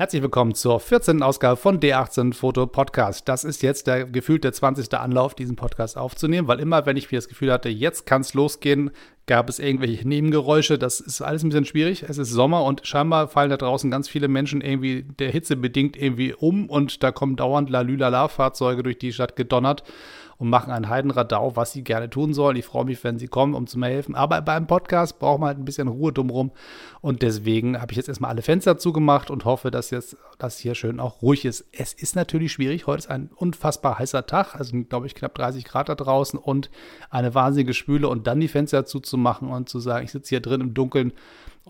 Herzlich willkommen zur 14. Ausgabe von D18 Foto Podcast. Das ist jetzt der gefühlte 20. Anlauf, diesen Podcast aufzunehmen, weil immer, wenn ich mir das Gefühl hatte, jetzt kann es losgehen, gab es irgendwelche Nebengeräusche. Das ist alles ein bisschen schwierig. Es ist Sommer und scheinbar fallen da draußen ganz viele Menschen irgendwie der Hitze bedingt irgendwie um und da kommen dauernd Lalülala-Fahrzeuge durch die Stadt gedonnert und machen ein Heidenradau, was sie gerne tun sollen. Ich freue mich, wenn sie kommen, um zu mir helfen. Aber beim Podcast braucht man halt ein bisschen Ruhe drumherum. Und deswegen habe ich jetzt erstmal alle Fenster zugemacht und hoffe, dass jetzt das hier schön auch ruhig ist. Es ist natürlich schwierig. Heute ist ein unfassbar heißer Tag. Also, glaube ich, knapp 30 Grad da draußen und eine wahnsinnige Spüle und dann die Fenster zuzumachen und zu sagen, ich sitze hier drin im Dunkeln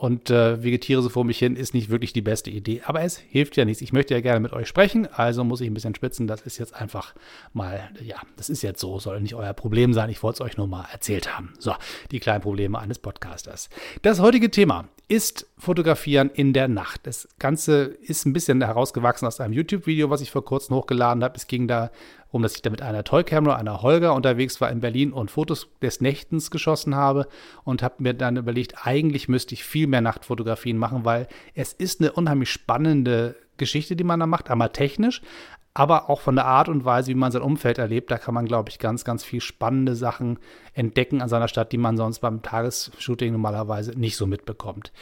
und äh, vegetiere so vor mich hin, ist nicht wirklich die beste Idee. Aber es hilft ja nichts. Ich möchte ja gerne mit euch sprechen, also muss ich ein bisschen spitzen. Das ist jetzt einfach mal, ja, das ist jetzt so, soll nicht euer Problem sein. Ich wollte es euch nur mal erzählt haben. So, die kleinen Probleme eines Podcasters. Das heutige Thema ist Fotografieren in der Nacht. Das Ganze ist ein bisschen herausgewachsen aus einem YouTube-Video, was ich vor kurzem hochgeladen habe. Es ging da um, dass ich da mit einer Toy-Camera, einer Holger unterwegs war in Berlin und Fotos des Nächtens geschossen habe und habe mir dann überlegt, eigentlich müsste ich viel mehr Nachtfotografien machen, weil es ist eine unheimlich spannende Geschichte, die man da macht, einmal technisch, aber auch von der Art und Weise, wie man sein Umfeld erlebt, da kann man, glaube ich, ganz, ganz viel spannende Sachen entdecken an seiner Stadt, die man sonst beim Tagesshooting normalerweise nicht so mitbekommt.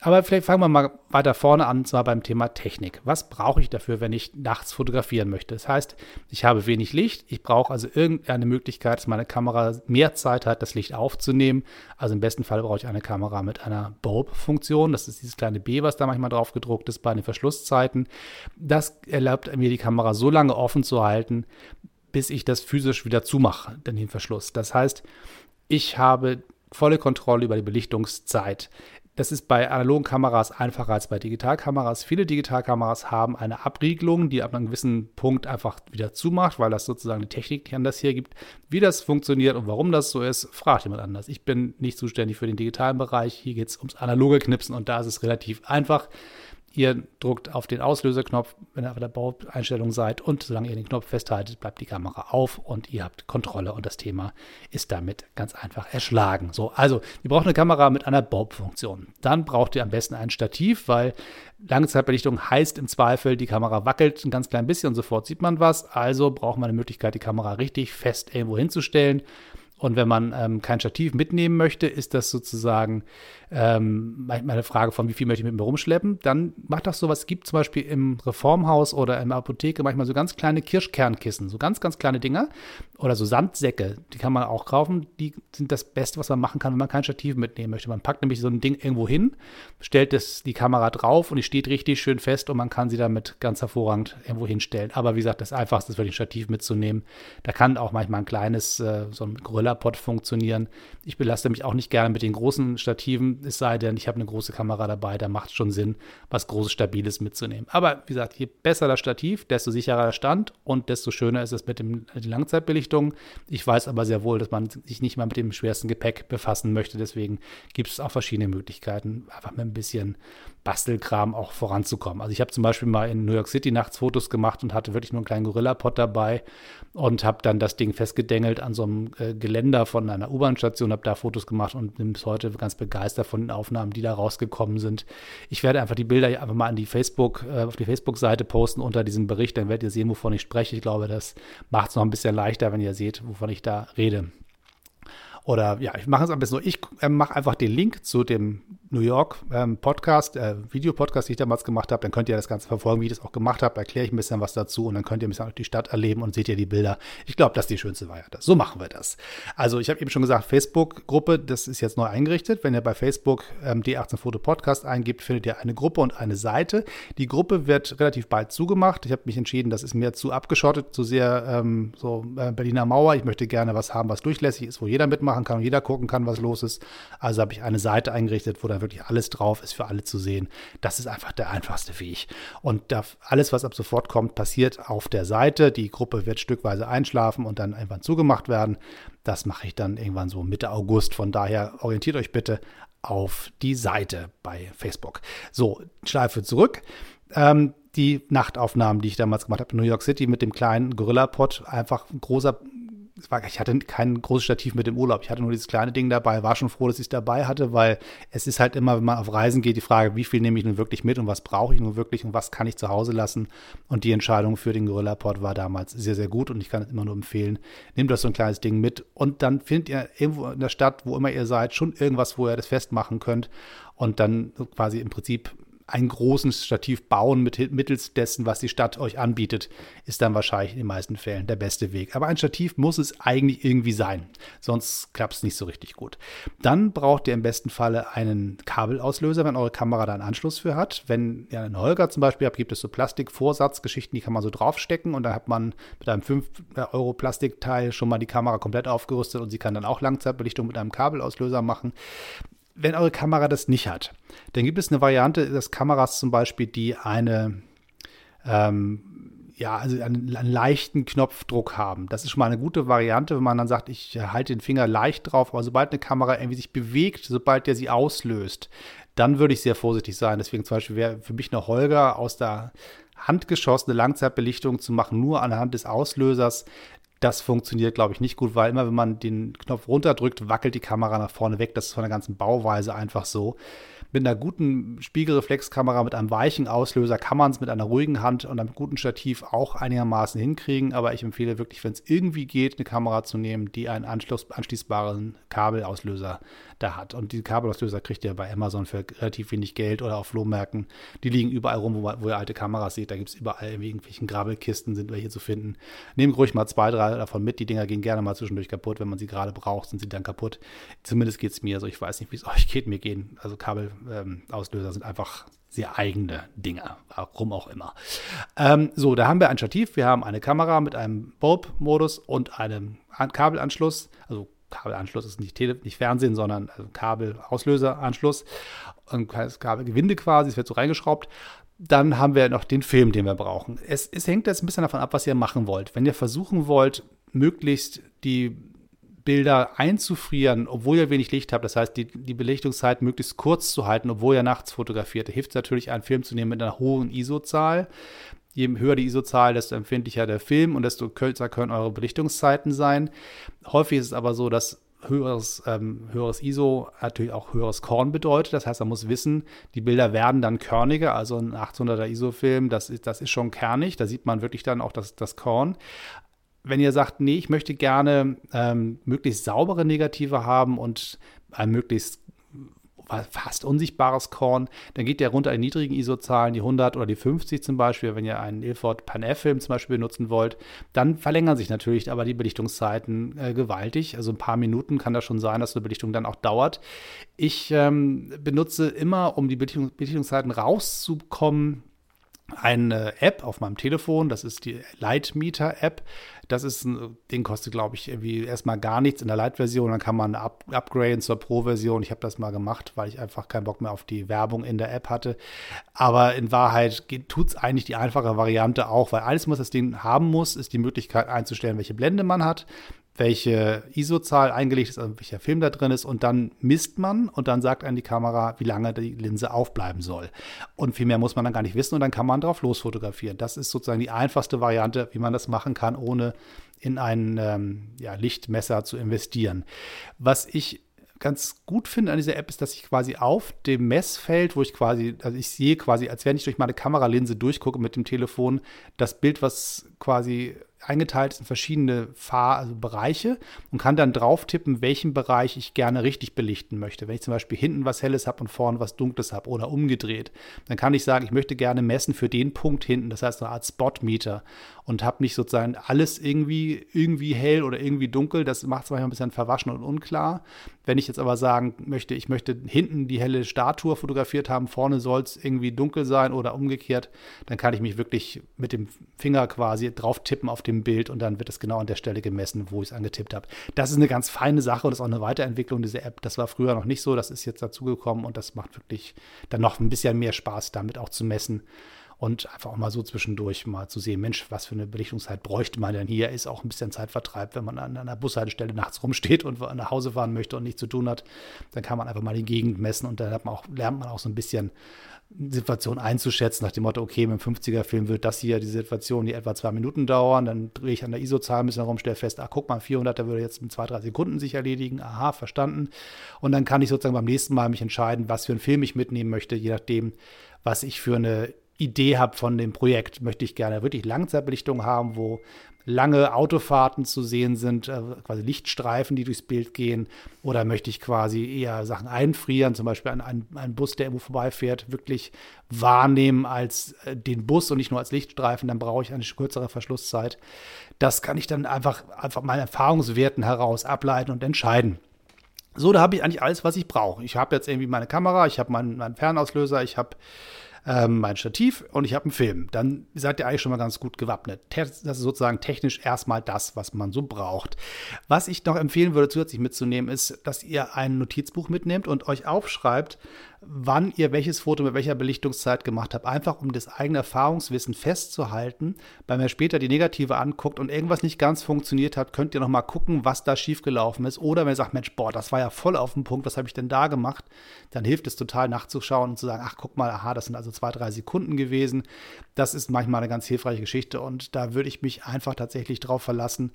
Aber vielleicht fangen wir mal weiter vorne an, und zwar beim Thema Technik. Was brauche ich dafür, wenn ich nachts fotografieren möchte? Das heißt, ich habe wenig Licht, ich brauche also irgendeine Möglichkeit, dass meine Kamera mehr Zeit hat, das Licht aufzunehmen. Also im besten Fall brauche ich eine Kamera mit einer Bulb-Funktion. Das ist dieses kleine B, was da manchmal drauf gedruckt ist bei den Verschlusszeiten. Das erlaubt mir die Kamera so lange offen zu halten, bis ich das physisch wieder zumache, den Verschluss. Das heißt, ich habe volle Kontrolle über die Belichtungszeit. Das ist bei analogen Kameras einfacher als bei Digitalkameras. Viele Digitalkameras haben eine Abriegelung, die ab einem gewissen Punkt einfach wieder zumacht, weil das sozusagen die Technik, die an hier gibt. Wie das funktioniert und warum das so ist, fragt jemand anders. Ich bin nicht zuständig für den digitalen Bereich. Hier geht es ums analoge Knipsen und da ist es relativ einfach. Ihr druckt auf den Auslöseknopf, wenn ihr auf der Baueinstellung seid und solange ihr den Knopf festhaltet, bleibt die Kamera auf und ihr habt Kontrolle und das Thema ist damit ganz einfach erschlagen. So, also ihr braucht eine Kamera mit einer Bulb-Funktion. Dann braucht ihr am besten ein Stativ, weil Langzeitbelichtung heißt im Zweifel, die Kamera wackelt ein ganz klein bisschen und sofort sieht man was. Also braucht man eine Möglichkeit, die Kamera richtig fest irgendwo hinzustellen. Und wenn man ähm, kein Stativ mitnehmen möchte, ist das sozusagen ähm, manchmal eine Frage von, wie viel möchte ich mit mir rumschleppen. Dann macht das sowas. Es gibt zum Beispiel im Reformhaus oder in der Apotheke manchmal so ganz kleine Kirschkernkissen, so ganz, ganz kleine Dinger. Oder so Sandsäcke, die kann man auch kaufen. Die sind das Beste, was man machen kann, wenn man kein Stativ mitnehmen möchte. Man packt nämlich so ein Ding irgendwo hin, stellt das, die Kamera drauf und die steht richtig schön fest und man kann sie damit ganz hervorragend irgendwo hinstellen. Aber wie gesagt, das Einfachste ist wirklich ein Stativ mitzunehmen. Da kann auch manchmal ein kleines, äh, so ein Gorilla-Pod funktionieren. Ich belaste mich auch nicht gerne mit den großen Stativen, es sei denn, ich habe eine große Kamera dabei, da macht es schon Sinn, was Großes, Stabiles mitzunehmen. Aber wie gesagt, je besser das Stativ, desto sicherer der Stand und desto schöner ist es mit dem, der Langzeitbelichtung Richtung. Ich weiß aber sehr wohl, dass man sich nicht mal mit dem schwersten Gepäck befassen möchte. Deswegen gibt es auch verschiedene Möglichkeiten, einfach mit ein bisschen Bastelkram auch voranzukommen. Also ich habe zum Beispiel mal in New York City nachts Fotos gemacht und hatte wirklich nur einen kleinen Gorilla-Pod dabei und habe dann das Ding festgedengelt an so einem äh, Geländer von einer U-Bahn-Station, habe da Fotos gemacht und bin bis heute ganz begeistert von den Aufnahmen, die da rausgekommen sind. Ich werde einfach die Bilder einfach mal an die Facebook, äh, auf die Facebook-Seite posten unter diesem Bericht, dann werdet ihr sehen, wovon ich spreche. Ich glaube, das macht es noch ein bisschen leichter, wenn ihr seht, wovon ich da rede. Oder ja, ich mache es am besten so. Ich äh, mache einfach den Link zu dem New York ähm, Podcast, äh, Videopodcast, den ich damals gemacht habe. Dann könnt ihr das Ganze verfolgen, wie ich das auch gemacht habe. Erkläre ich ein bisschen was dazu und dann könnt ihr ein bisschen die Stadt erleben und seht ihr die Bilder. Ich glaube, das ist die schönste Variante. So machen wir das. Also ich habe eben schon gesagt, Facebook-Gruppe, das ist jetzt neu eingerichtet. Wenn ihr bei Facebook ähm, D18 Foto Podcast eingibt, findet ihr eine Gruppe und eine Seite. Die Gruppe wird relativ bald zugemacht. Ich habe mich entschieden, das ist mir zu abgeschottet, zu sehr ähm, so äh, Berliner Mauer. Ich möchte gerne was haben, was durchlässig ist, wo jeder mitmachen kann und jeder gucken kann, was los ist. Also habe ich eine Seite eingerichtet, wo dann wirklich alles drauf ist, für alle zu sehen. Das ist einfach der einfachste Weg. Und alles, was ab sofort kommt, passiert auf der Seite. Die Gruppe wird stückweise einschlafen und dann irgendwann zugemacht werden. Das mache ich dann irgendwann so Mitte August. Von daher orientiert euch bitte auf die Seite bei Facebook. So, Schleife zurück. Ähm, die Nachtaufnahmen, die ich damals gemacht habe in New York City mit dem kleinen Gorilla-Pod, einfach ein großer war, ich hatte kein großes Stativ mit im Urlaub. Ich hatte nur dieses kleine Ding dabei, war schon froh, dass ich es dabei hatte, weil es ist halt immer, wenn man auf Reisen geht, die Frage, wie viel nehme ich nun wirklich mit und was brauche ich nun wirklich und was kann ich zu Hause lassen. Und die Entscheidung für den Gorilla-Pod war damals sehr, sehr gut und ich kann es immer nur empfehlen. Nehmt euch so ein kleines Ding mit und dann findet ihr irgendwo in der Stadt, wo immer ihr seid, schon irgendwas, wo ihr das festmachen könnt und dann quasi im Prinzip ein großes Stativ bauen mit, mittels dessen, was die Stadt euch anbietet, ist dann wahrscheinlich in den meisten Fällen der beste Weg. Aber ein Stativ muss es eigentlich irgendwie sein, sonst klappt es nicht so richtig gut. Dann braucht ihr im besten Falle einen Kabelauslöser, wenn eure Kamera da einen Anschluss für hat. Wenn ihr einen Holger zum Beispiel habt, gibt es so Plastikvorsatzgeschichten, die kann man so draufstecken und dann hat man mit einem 5 Euro Plastikteil schon mal die Kamera komplett aufgerüstet und sie kann dann auch Langzeitbelichtung mit einem Kabelauslöser machen wenn eure Kamera das nicht hat, dann gibt es eine Variante, dass Kameras zum Beispiel, die eine, ähm, ja, also einen, einen, leichten Knopfdruck haben. Das ist schon mal eine gute Variante, wenn man dann sagt, ich halte den Finger leicht drauf, aber sobald eine Kamera irgendwie sich bewegt, sobald der sie auslöst, dann würde ich sehr vorsichtig sein. Deswegen zum Beispiel wäre für mich eine Holger aus der handgeschossene Langzeitbelichtung zu machen, nur anhand des Auslösers, das funktioniert, glaube ich, nicht gut, weil immer, wenn man den Knopf runterdrückt, wackelt die Kamera nach vorne weg. Das ist von der ganzen Bauweise einfach so. Mit einer guten Spiegelreflexkamera, mit einem weichen Auslöser kann man es mit einer ruhigen Hand und einem guten Stativ auch einigermaßen hinkriegen. Aber ich empfehle wirklich, wenn es irgendwie geht, eine Kamera zu nehmen, die einen Anschluss, anschließbaren Kabelauslöser da hat. Und die Kabelauslöser kriegt ihr bei Amazon für relativ wenig Geld oder auf Flohmärkten. Die liegen überall rum, wo, wo ihr alte Kameras seht. Da gibt es überall in irgendwelchen Grabbelkisten, sind welche zu finden. Nehmt ruhig mal zwei, drei davon mit. Die Dinger gehen gerne mal zwischendurch kaputt. Wenn man sie gerade braucht, sind sie dann kaputt. Zumindest geht es mir. Also ich weiß nicht, wie es euch geht. Mir gehen, also Kabelauslöser ähm, sind einfach sehr eigene Dinge, warum auch immer. Ähm, so, da haben wir ein Stativ, wir haben eine Kamera mit einem Bulb-Modus und einem Kabelanschluss, also Kabelanschluss ist nicht, Tele nicht Fernsehen, sondern also Kabelauslöseranschluss und Kabelgewinde quasi, es wird so reingeschraubt. Dann haben wir noch den Film, den wir brauchen. Es, es hängt jetzt ein bisschen davon ab, was ihr machen wollt. Wenn ihr versuchen wollt, möglichst die Bilder einzufrieren, obwohl ihr wenig Licht habt, das heißt, die, die Belichtungszeit möglichst kurz zu halten, obwohl ihr nachts fotografiert, hilft es natürlich, einen Film zu nehmen mit einer hohen ISO-Zahl je höher die ISO-Zahl, desto empfindlicher der Film und desto kürzer können eure Belichtungszeiten sein. Häufig ist es aber so, dass höheres, ähm, höheres ISO natürlich auch höheres Korn bedeutet. Das heißt, man muss wissen, die Bilder werden dann körniger. Also ein 800er ISO-Film, das ist, das ist schon kernig. Da sieht man wirklich dann auch das, das Korn. Wenn ihr sagt, nee, ich möchte gerne ähm, möglichst saubere Negative haben und ein möglichst fast unsichtbares Korn. Dann geht der runter in niedrigen ISO-Zahlen, die 100 oder die 50 zum Beispiel, wenn ihr einen Ilford Pan F-Film zum Beispiel benutzen wollt. Dann verlängern sich natürlich aber die Belichtungszeiten äh, gewaltig. Also ein paar Minuten kann das schon sein, dass eine Belichtung dann auch dauert. Ich ähm, benutze immer, um die Belichtung, Belichtungszeiten rauszukommen, eine App auf meinem Telefon, das ist die Lightmeter App. Das ist ein Ding, kostet, glaube ich, irgendwie erstmal gar nichts in der Light-Version. Dann kann man up, upgraden zur Pro-Version. Ich habe das mal gemacht, weil ich einfach keinen Bock mehr auf die Werbung in der App hatte. Aber in Wahrheit tut es eigentlich die einfache Variante auch, weil alles, was das Ding haben muss, ist die Möglichkeit einzustellen, welche Blende man hat welche ISO-Zahl eingelegt ist, also welcher Film da drin ist und dann misst man und dann sagt an die Kamera, wie lange die Linse aufbleiben soll. Und viel mehr muss man dann gar nicht wissen und dann kann man drauf losfotografieren. Das ist sozusagen die einfachste Variante, wie man das machen kann, ohne in ein ähm, ja, Lichtmesser zu investieren. Was ich ganz gut finde an dieser App ist, dass ich quasi auf dem Messfeld, wo ich quasi, also ich sehe quasi, als wenn ich durch meine Kameralinse durchgucke mit dem Telefon, das Bild, was quasi eingeteilt ist in verschiedene Fahr also Bereiche und kann dann drauf tippen, welchen Bereich ich gerne richtig belichten möchte. Wenn ich zum Beispiel hinten was Helles habe und vorne was Dunkles habe oder umgedreht, dann kann ich sagen, ich möchte gerne messen für den Punkt hinten, das heißt eine Art Spotmeter und habe nicht sozusagen alles irgendwie, irgendwie hell oder irgendwie dunkel. Das macht es manchmal ein bisschen verwaschen und unklar. Wenn ich jetzt aber sagen möchte, ich möchte hinten die helle Statue fotografiert haben, vorne soll es irgendwie dunkel sein oder umgekehrt, dann kann ich mich wirklich mit dem Finger quasi drauf tippen auf dem Bild und dann wird es genau an der Stelle gemessen, wo ich es angetippt habe. Das ist eine ganz feine Sache und ist auch eine Weiterentwicklung dieser App. Das war früher noch nicht so, das ist jetzt dazugekommen und das macht wirklich dann noch ein bisschen mehr Spaß, damit auch zu messen und einfach auch mal so zwischendurch mal zu sehen, Mensch, was für eine Belichtungszeit bräuchte man denn hier? Ist auch ein bisschen Zeitvertreib, wenn man an einer Bushaltestelle nachts rumsteht und nach Hause fahren möchte und nichts zu tun hat, dann kann man einfach mal die Gegend messen und dann man auch, lernt man auch so ein bisschen Situation einzuschätzen, nach dem Motto, okay, mit dem 50er-Film wird das hier, die Situation, die etwa zwei Minuten dauern, dann drehe ich an der ISO-Zahl ein bisschen herum, stelle fest, ach, guck mal, 400, der würde jetzt in zwei, drei Sekunden sich erledigen, aha, verstanden. Und dann kann ich sozusagen beim nächsten Mal mich entscheiden, was für einen Film ich mitnehmen möchte, je nachdem, was ich für eine Idee habe von dem Projekt. Möchte ich gerne wirklich Langzeitbelichtung haben, wo lange Autofahrten zu sehen sind, äh, quasi Lichtstreifen, die durchs Bild gehen? Oder möchte ich quasi eher Sachen einfrieren, zum Beispiel einen, einen Bus, der irgendwo vorbeifährt, wirklich wahrnehmen als äh, den Bus und nicht nur als Lichtstreifen? Dann brauche ich eine kürzere Verschlusszeit. Das kann ich dann einfach, einfach meinen Erfahrungswerten heraus ableiten und entscheiden. So, da habe ich eigentlich alles, was ich brauche. Ich habe jetzt irgendwie meine Kamera, ich habe meinen, meinen Fernauslöser, ich habe ähm, mein Stativ und ich habe einen Film. Dann seid ihr eigentlich schon mal ganz gut gewappnet. Das ist sozusagen technisch erstmal das, was man so braucht. Was ich noch empfehlen würde, zusätzlich mitzunehmen, ist, dass ihr ein Notizbuch mitnehmt und euch aufschreibt, wann ihr welches Foto mit welcher Belichtungszeit gemacht habt, einfach um das eigene Erfahrungswissen festzuhalten. Wenn ihr später die Negative anguckt und irgendwas nicht ganz funktioniert hat, könnt ihr nochmal gucken, was da schiefgelaufen ist. Oder wenn ihr sagt, Mensch, boah, das war ja voll auf den Punkt, was habe ich denn da gemacht? Dann hilft es total nachzuschauen und zu sagen, ach, guck mal, aha, das sind also zwei, drei Sekunden gewesen. Das ist manchmal eine ganz hilfreiche Geschichte und da würde ich mich einfach tatsächlich drauf verlassen,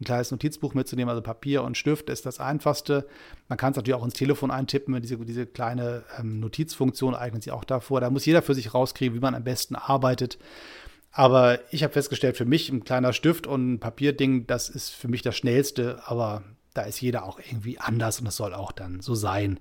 ein kleines Notizbuch mitzunehmen, also Papier und Stift ist das einfachste. Man kann es natürlich auch ins Telefon eintippen, diese, diese kleine ähm, Notizfunktion eignet sich auch davor. Da muss jeder für sich rauskriegen, wie man am besten arbeitet. Aber ich habe festgestellt, für mich ein kleiner Stift und ein Papierding, das ist für mich das Schnellste, aber da ist jeder auch irgendwie anders und das soll auch dann so sein.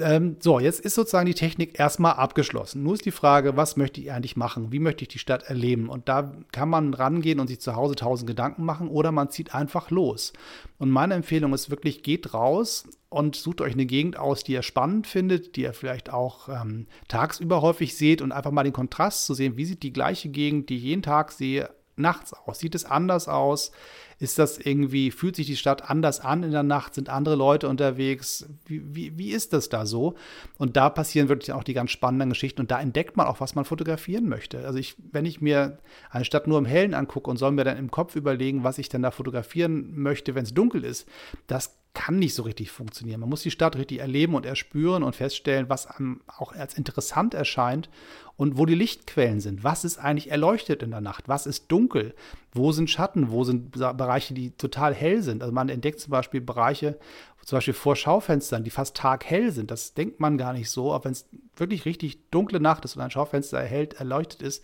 Ähm, so, jetzt ist sozusagen die Technik erstmal abgeschlossen. Nur ist die Frage, was möchte ich eigentlich machen? Wie möchte ich die Stadt erleben? Und da kann man rangehen und sich zu Hause tausend Gedanken machen oder man zieht einfach los. Und meine Empfehlung ist wirklich, geht raus und sucht euch eine Gegend aus, die ihr spannend findet, die ihr vielleicht auch ähm, tagsüber häufig seht und einfach mal den Kontrast zu sehen, wie sieht die gleiche Gegend, die ich jeden Tag sehe, nachts aus? Sieht es anders aus? Ist das irgendwie, fühlt sich die Stadt anders an in der Nacht? Sind andere Leute unterwegs? Wie, wie, wie ist das da so? Und da passieren wirklich auch die ganz spannenden Geschichten und da entdeckt man auch, was man fotografieren möchte. Also ich, wenn ich mir eine Stadt nur im Hellen angucke und soll mir dann im Kopf überlegen, was ich denn da fotografieren möchte, wenn es dunkel ist, das kann nicht so richtig funktionieren. Man muss die Stadt richtig erleben und erspüren und feststellen, was einem auch als interessant erscheint und wo die Lichtquellen sind. Was ist eigentlich erleuchtet in der Nacht? Was ist dunkel? Wo sind Schatten? Wo sind Bereiche, die total hell sind? Also man entdeckt zum Beispiel Bereiche, zum Beispiel vor Schaufenstern, die fast taghell sind. Das denkt man gar nicht so. Aber wenn es wirklich richtig dunkle Nacht ist und ein Schaufenster erhellt, erleuchtet ist,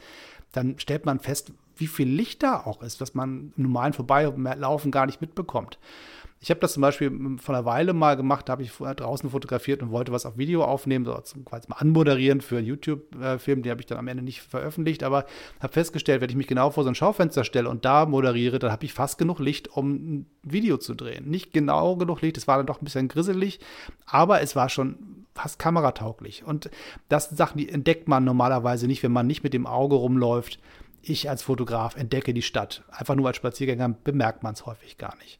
dann stellt man fest, wie viel Licht da auch ist, was man im normalen Vorbeilaufen gar nicht mitbekommt. Ich habe das zum Beispiel vor einer Weile mal gemacht, da habe ich draußen fotografiert und wollte was auf Video aufnehmen, so zum, quasi mal anmoderieren für einen YouTube-Film, den habe ich dann am Ende nicht veröffentlicht, aber habe festgestellt, wenn ich mich genau vor so ein Schaufenster stelle und da moderiere, dann habe ich fast genug Licht, um ein Video zu drehen. Nicht genau genug Licht, es war dann doch ein bisschen grisselig, aber es war schon fast kameratauglich. Und das sind Sachen, die entdeckt man normalerweise nicht, wenn man nicht mit dem Auge rumläuft. Ich als Fotograf entdecke die Stadt. Einfach nur als Spaziergänger bemerkt man es häufig gar nicht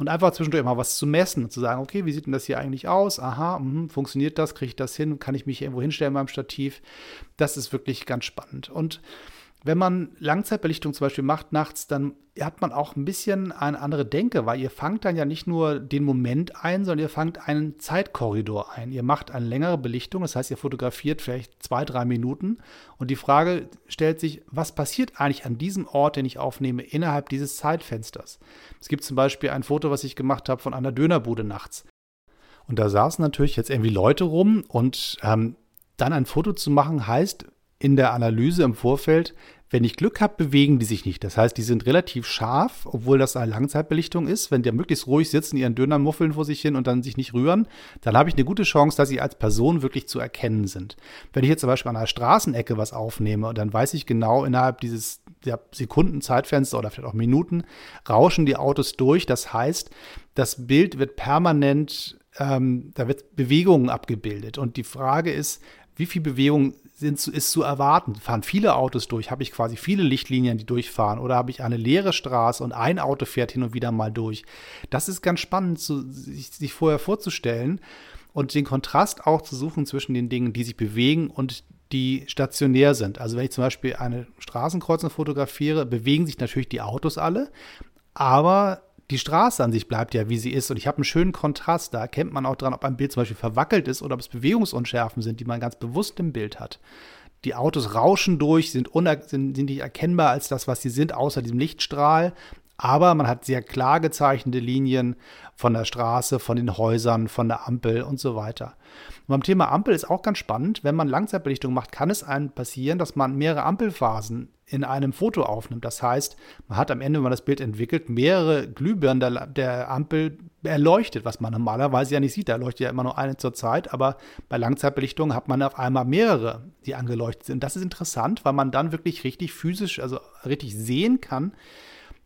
und einfach zwischendurch mal was zu messen und zu sagen, okay, wie sieht denn das hier eigentlich aus? Aha, mh, funktioniert das? Kriege ich das hin? Kann ich mich irgendwo hinstellen beim Stativ? Das ist wirklich ganz spannend. Und wenn man Langzeitbelichtung zum Beispiel macht nachts, dann hat man auch ein bisschen eine andere Denke, weil ihr fangt dann ja nicht nur den Moment ein, sondern ihr fangt einen Zeitkorridor ein. Ihr macht eine längere Belichtung, das heißt, ihr fotografiert vielleicht zwei, drei Minuten und die Frage stellt sich, was passiert eigentlich an diesem Ort, den ich aufnehme, innerhalb dieses Zeitfensters? Es gibt zum Beispiel ein Foto, was ich gemacht habe von einer Dönerbude nachts. Und da saßen natürlich jetzt irgendwie Leute rum und ähm, dann ein Foto zu machen heißt, in der Analyse im Vorfeld, wenn ich Glück habe, bewegen die sich nicht. Das heißt, die sind relativ scharf, obwohl das eine Langzeitbelichtung ist. Wenn die möglichst ruhig sitzen, ihren Döner muffeln vor sich hin und dann sich nicht rühren, dann habe ich eine gute Chance, dass sie als Person wirklich zu erkennen sind. Wenn ich jetzt zum Beispiel an einer Straßenecke was aufnehme, dann weiß ich genau, innerhalb dieses Sekunden Zeitfenster oder vielleicht auch Minuten rauschen die Autos durch. Das heißt, das Bild wird permanent, ähm, da wird Bewegungen abgebildet. Und die Frage ist, wie viel Bewegung sind, ist zu erwarten. Fahren viele Autos durch? Habe ich quasi viele Lichtlinien, die durchfahren? Oder habe ich eine leere Straße und ein Auto fährt hin und wieder mal durch? Das ist ganz spannend, zu, sich, sich vorher vorzustellen und den Kontrast auch zu suchen zwischen den Dingen, die sich bewegen und die stationär sind. Also wenn ich zum Beispiel eine Straßenkreuzung fotografiere, bewegen sich natürlich die Autos alle, aber die Straße an sich bleibt ja, wie sie ist. Und ich habe einen schönen Kontrast. Da erkennt man auch dran, ob ein Bild zum Beispiel verwackelt ist oder ob es Bewegungsunschärfen sind, die man ganz bewusst im Bild hat. Die Autos rauschen durch, sind, sind, sind nicht erkennbar als das, was sie sind, außer diesem Lichtstrahl. Aber man hat sehr klar gezeichnete Linien von der Straße, von den Häusern, von der Ampel und so weiter. Und beim Thema Ampel ist auch ganz spannend, wenn man Langzeitbelichtung macht, kann es einem passieren, dass man mehrere Ampelphasen in einem Foto aufnimmt. Das heißt, man hat am Ende, wenn man das Bild entwickelt, mehrere Glühbirnen der, der Ampel erleuchtet, was man normalerweise ja nicht sieht. Da leuchtet ja immer nur eine zur Zeit, aber bei Langzeitbelichtung hat man auf einmal mehrere, die angeleuchtet sind. Das ist interessant, weil man dann wirklich richtig physisch, also richtig sehen kann,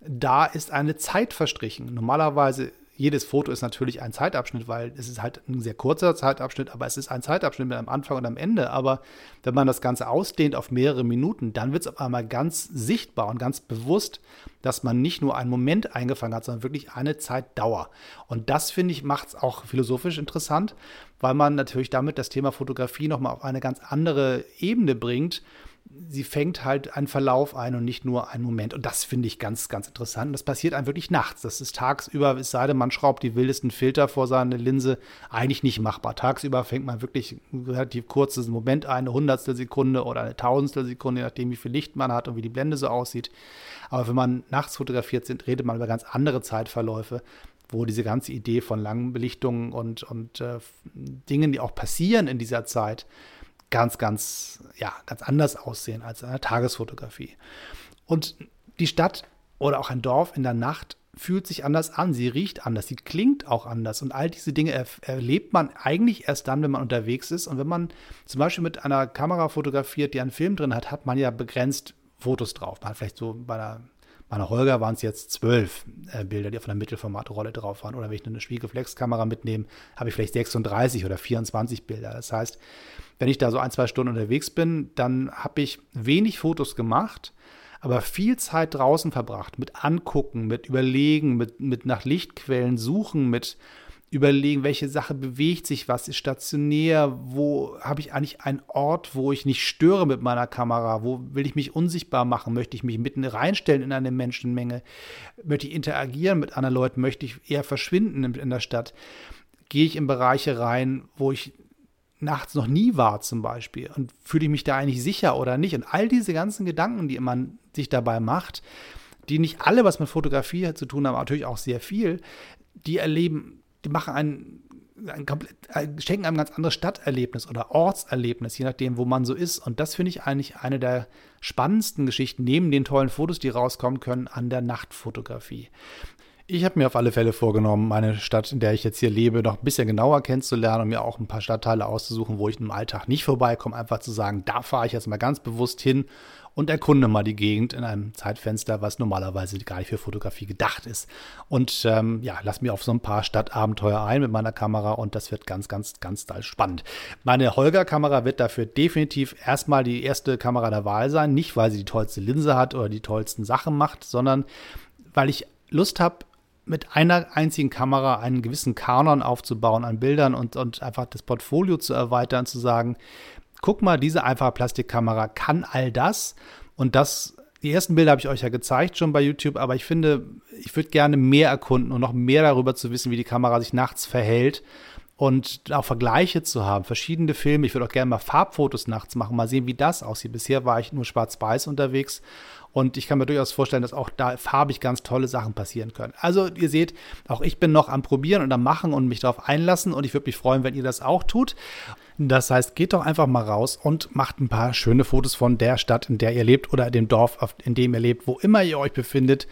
da ist eine Zeit verstrichen. Normalerweise jedes Foto ist natürlich ein Zeitabschnitt, weil es ist halt ein sehr kurzer Zeitabschnitt, aber es ist ein Zeitabschnitt mit einem Anfang und einem Ende. Aber wenn man das Ganze ausdehnt auf mehrere Minuten, dann wird es auf einmal ganz sichtbar und ganz bewusst, dass man nicht nur einen Moment eingefangen hat, sondern wirklich eine Zeitdauer. Und das, finde ich, macht es auch philosophisch interessant, weil man natürlich damit das Thema Fotografie nochmal auf eine ganz andere Ebene bringt sie fängt halt einen Verlauf ein und nicht nur einen Moment. Und das finde ich ganz, ganz interessant. Und das passiert einem wirklich nachts. Das ist tagsüber, es sei denn, man schraubt die wildesten Filter vor seine Linse, eigentlich nicht machbar. Tagsüber fängt man wirklich relativ kurzes Moment ein, eine Hundertstel Sekunde oder eine Tausendstel Sekunde, je nachdem, wie viel Licht man hat und wie die Blende so aussieht. Aber wenn man nachts fotografiert sind, redet man über ganz andere Zeitverläufe wo diese ganze Idee von langen Belichtungen und, und äh, Dingen, die auch passieren in dieser Zeit, ganz, ganz, ja, ganz anders aussehen als eine Tagesfotografie. Und die Stadt oder auch ein Dorf in der Nacht fühlt sich anders an, sie riecht anders, sie klingt auch anders. Und all diese Dinge er erlebt man eigentlich erst dann, wenn man unterwegs ist. Und wenn man zum Beispiel mit einer Kamera fotografiert, die einen Film drin hat, hat man ja begrenzt Fotos drauf. Man hat vielleicht so bei einer bei einer Holger waren es jetzt zwölf äh, Bilder, die auf einer Mittelformatrolle drauf waren. Oder wenn ich eine Spiegelreflexkamera mitnehme, habe ich vielleicht 36 oder 24 Bilder. Das heißt, wenn ich da so ein, zwei Stunden unterwegs bin, dann habe ich wenig Fotos gemacht, aber viel Zeit draußen verbracht mit Angucken, mit Überlegen, mit, mit nach Lichtquellen suchen, mit überlegen, welche Sache bewegt sich, was ist stationär, wo habe ich eigentlich einen Ort, wo ich nicht störe mit meiner Kamera, wo will ich mich unsichtbar machen, möchte ich mich mitten reinstellen in eine Menschenmenge, möchte ich interagieren mit anderen Leuten, möchte ich eher verschwinden in der Stadt, gehe ich in Bereiche rein, wo ich nachts noch nie war zum Beispiel und fühle ich mich da eigentlich sicher oder nicht? Und all diese ganzen Gedanken, die man sich dabei macht, die nicht alle was mit Fotografie zu tun haben, aber natürlich auch sehr viel, die erleben die machen ein, ein komplett, schenken einem ganz anderes Stadterlebnis oder Ortserlebnis, je nachdem, wo man so ist. Und das finde ich eigentlich eine der spannendsten Geschichten, neben den tollen Fotos, die rauskommen können, an der Nachtfotografie. Ich habe mir auf alle Fälle vorgenommen, meine Stadt, in der ich jetzt hier lebe, noch ein bisschen genauer kennenzulernen und mir auch ein paar Stadtteile auszusuchen, wo ich im Alltag nicht vorbeikomme. Einfach zu sagen, da fahre ich jetzt mal ganz bewusst hin und erkunde mal die Gegend in einem Zeitfenster, was normalerweise gar nicht für Fotografie gedacht ist. Und ähm, ja, lass mich auf so ein paar Stadtabenteuer ein mit meiner Kamera und das wird ganz, ganz, ganz spannend. Meine Holger-Kamera wird dafür definitiv erstmal die erste Kamera der Wahl sein. Nicht, weil sie die tollste Linse hat oder die tollsten Sachen macht, sondern weil ich Lust habe, mit einer einzigen Kamera einen gewissen Kanon aufzubauen an Bildern und, und einfach das Portfolio zu erweitern, zu sagen, guck mal, diese einfache Plastikkamera kann all das. Und das, die ersten Bilder habe ich euch ja gezeigt schon bei YouTube, aber ich finde, ich würde gerne mehr erkunden und noch mehr darüber zu wissen, wie die Kamera sich nachts verhält und auch Vergleiche zu haben, verschiedene Filme. Ich würde auch gerne mal Farbfotos nachts machen, mal sehen, wie das aussieht. Bisher war ich nur schwarz-weiß unterwegs und ich kann mir durchaus vorstellen, dass auch da farbig ganz tolle Sachen passieren können. Also ihr seht, auch ich bin noch am Probieren und am Machen und mich darauf einlassen und ich würde mich freuen, wenn ihr das auch tut. Das heißt, geht doch einfach mal raus und macht ein paar schöne Fotos von der Stadt, in der ihr lebt oder dem Dorf, in dem ihr lebt, wo immer ihr euch befindet.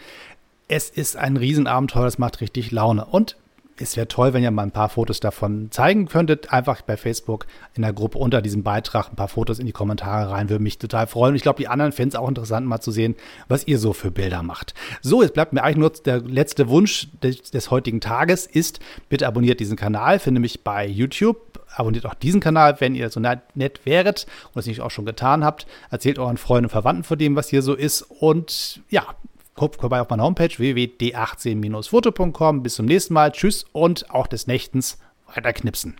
Es ist ein Riesenabenteuer, das macht richtig Laune. Und es wäre toll, wenn ihr mal ein paar Fotos davon zeigen könntet. Einfach bei Facebook in der Gruppe unter diesem Beitrag ein paar Fotos in die Kommentare rein. Würde mich total freuen. Ich glaube, die anderen es auch interessant, mal zu sehen, was ihr so für Bilder macht. So, jetzt bleibt mir eigentlich nur der letzte Wunsch des, des heutigen Tages ist, bitte abonniert diesen Kanal. Finde mich bei YouTube abonniert auch diesen Kanal, wenn ihr so nett wäret und es nicht auch schon getan habt. Erzählt euren Freunden und Verwandten von dem, was hier so ist. Und ja, guckt vorbei auf meiner Homepage www.d18-foto.com. Bis zum nächsten Mal. Tschüss und auch des Nächtens weiter knipsen.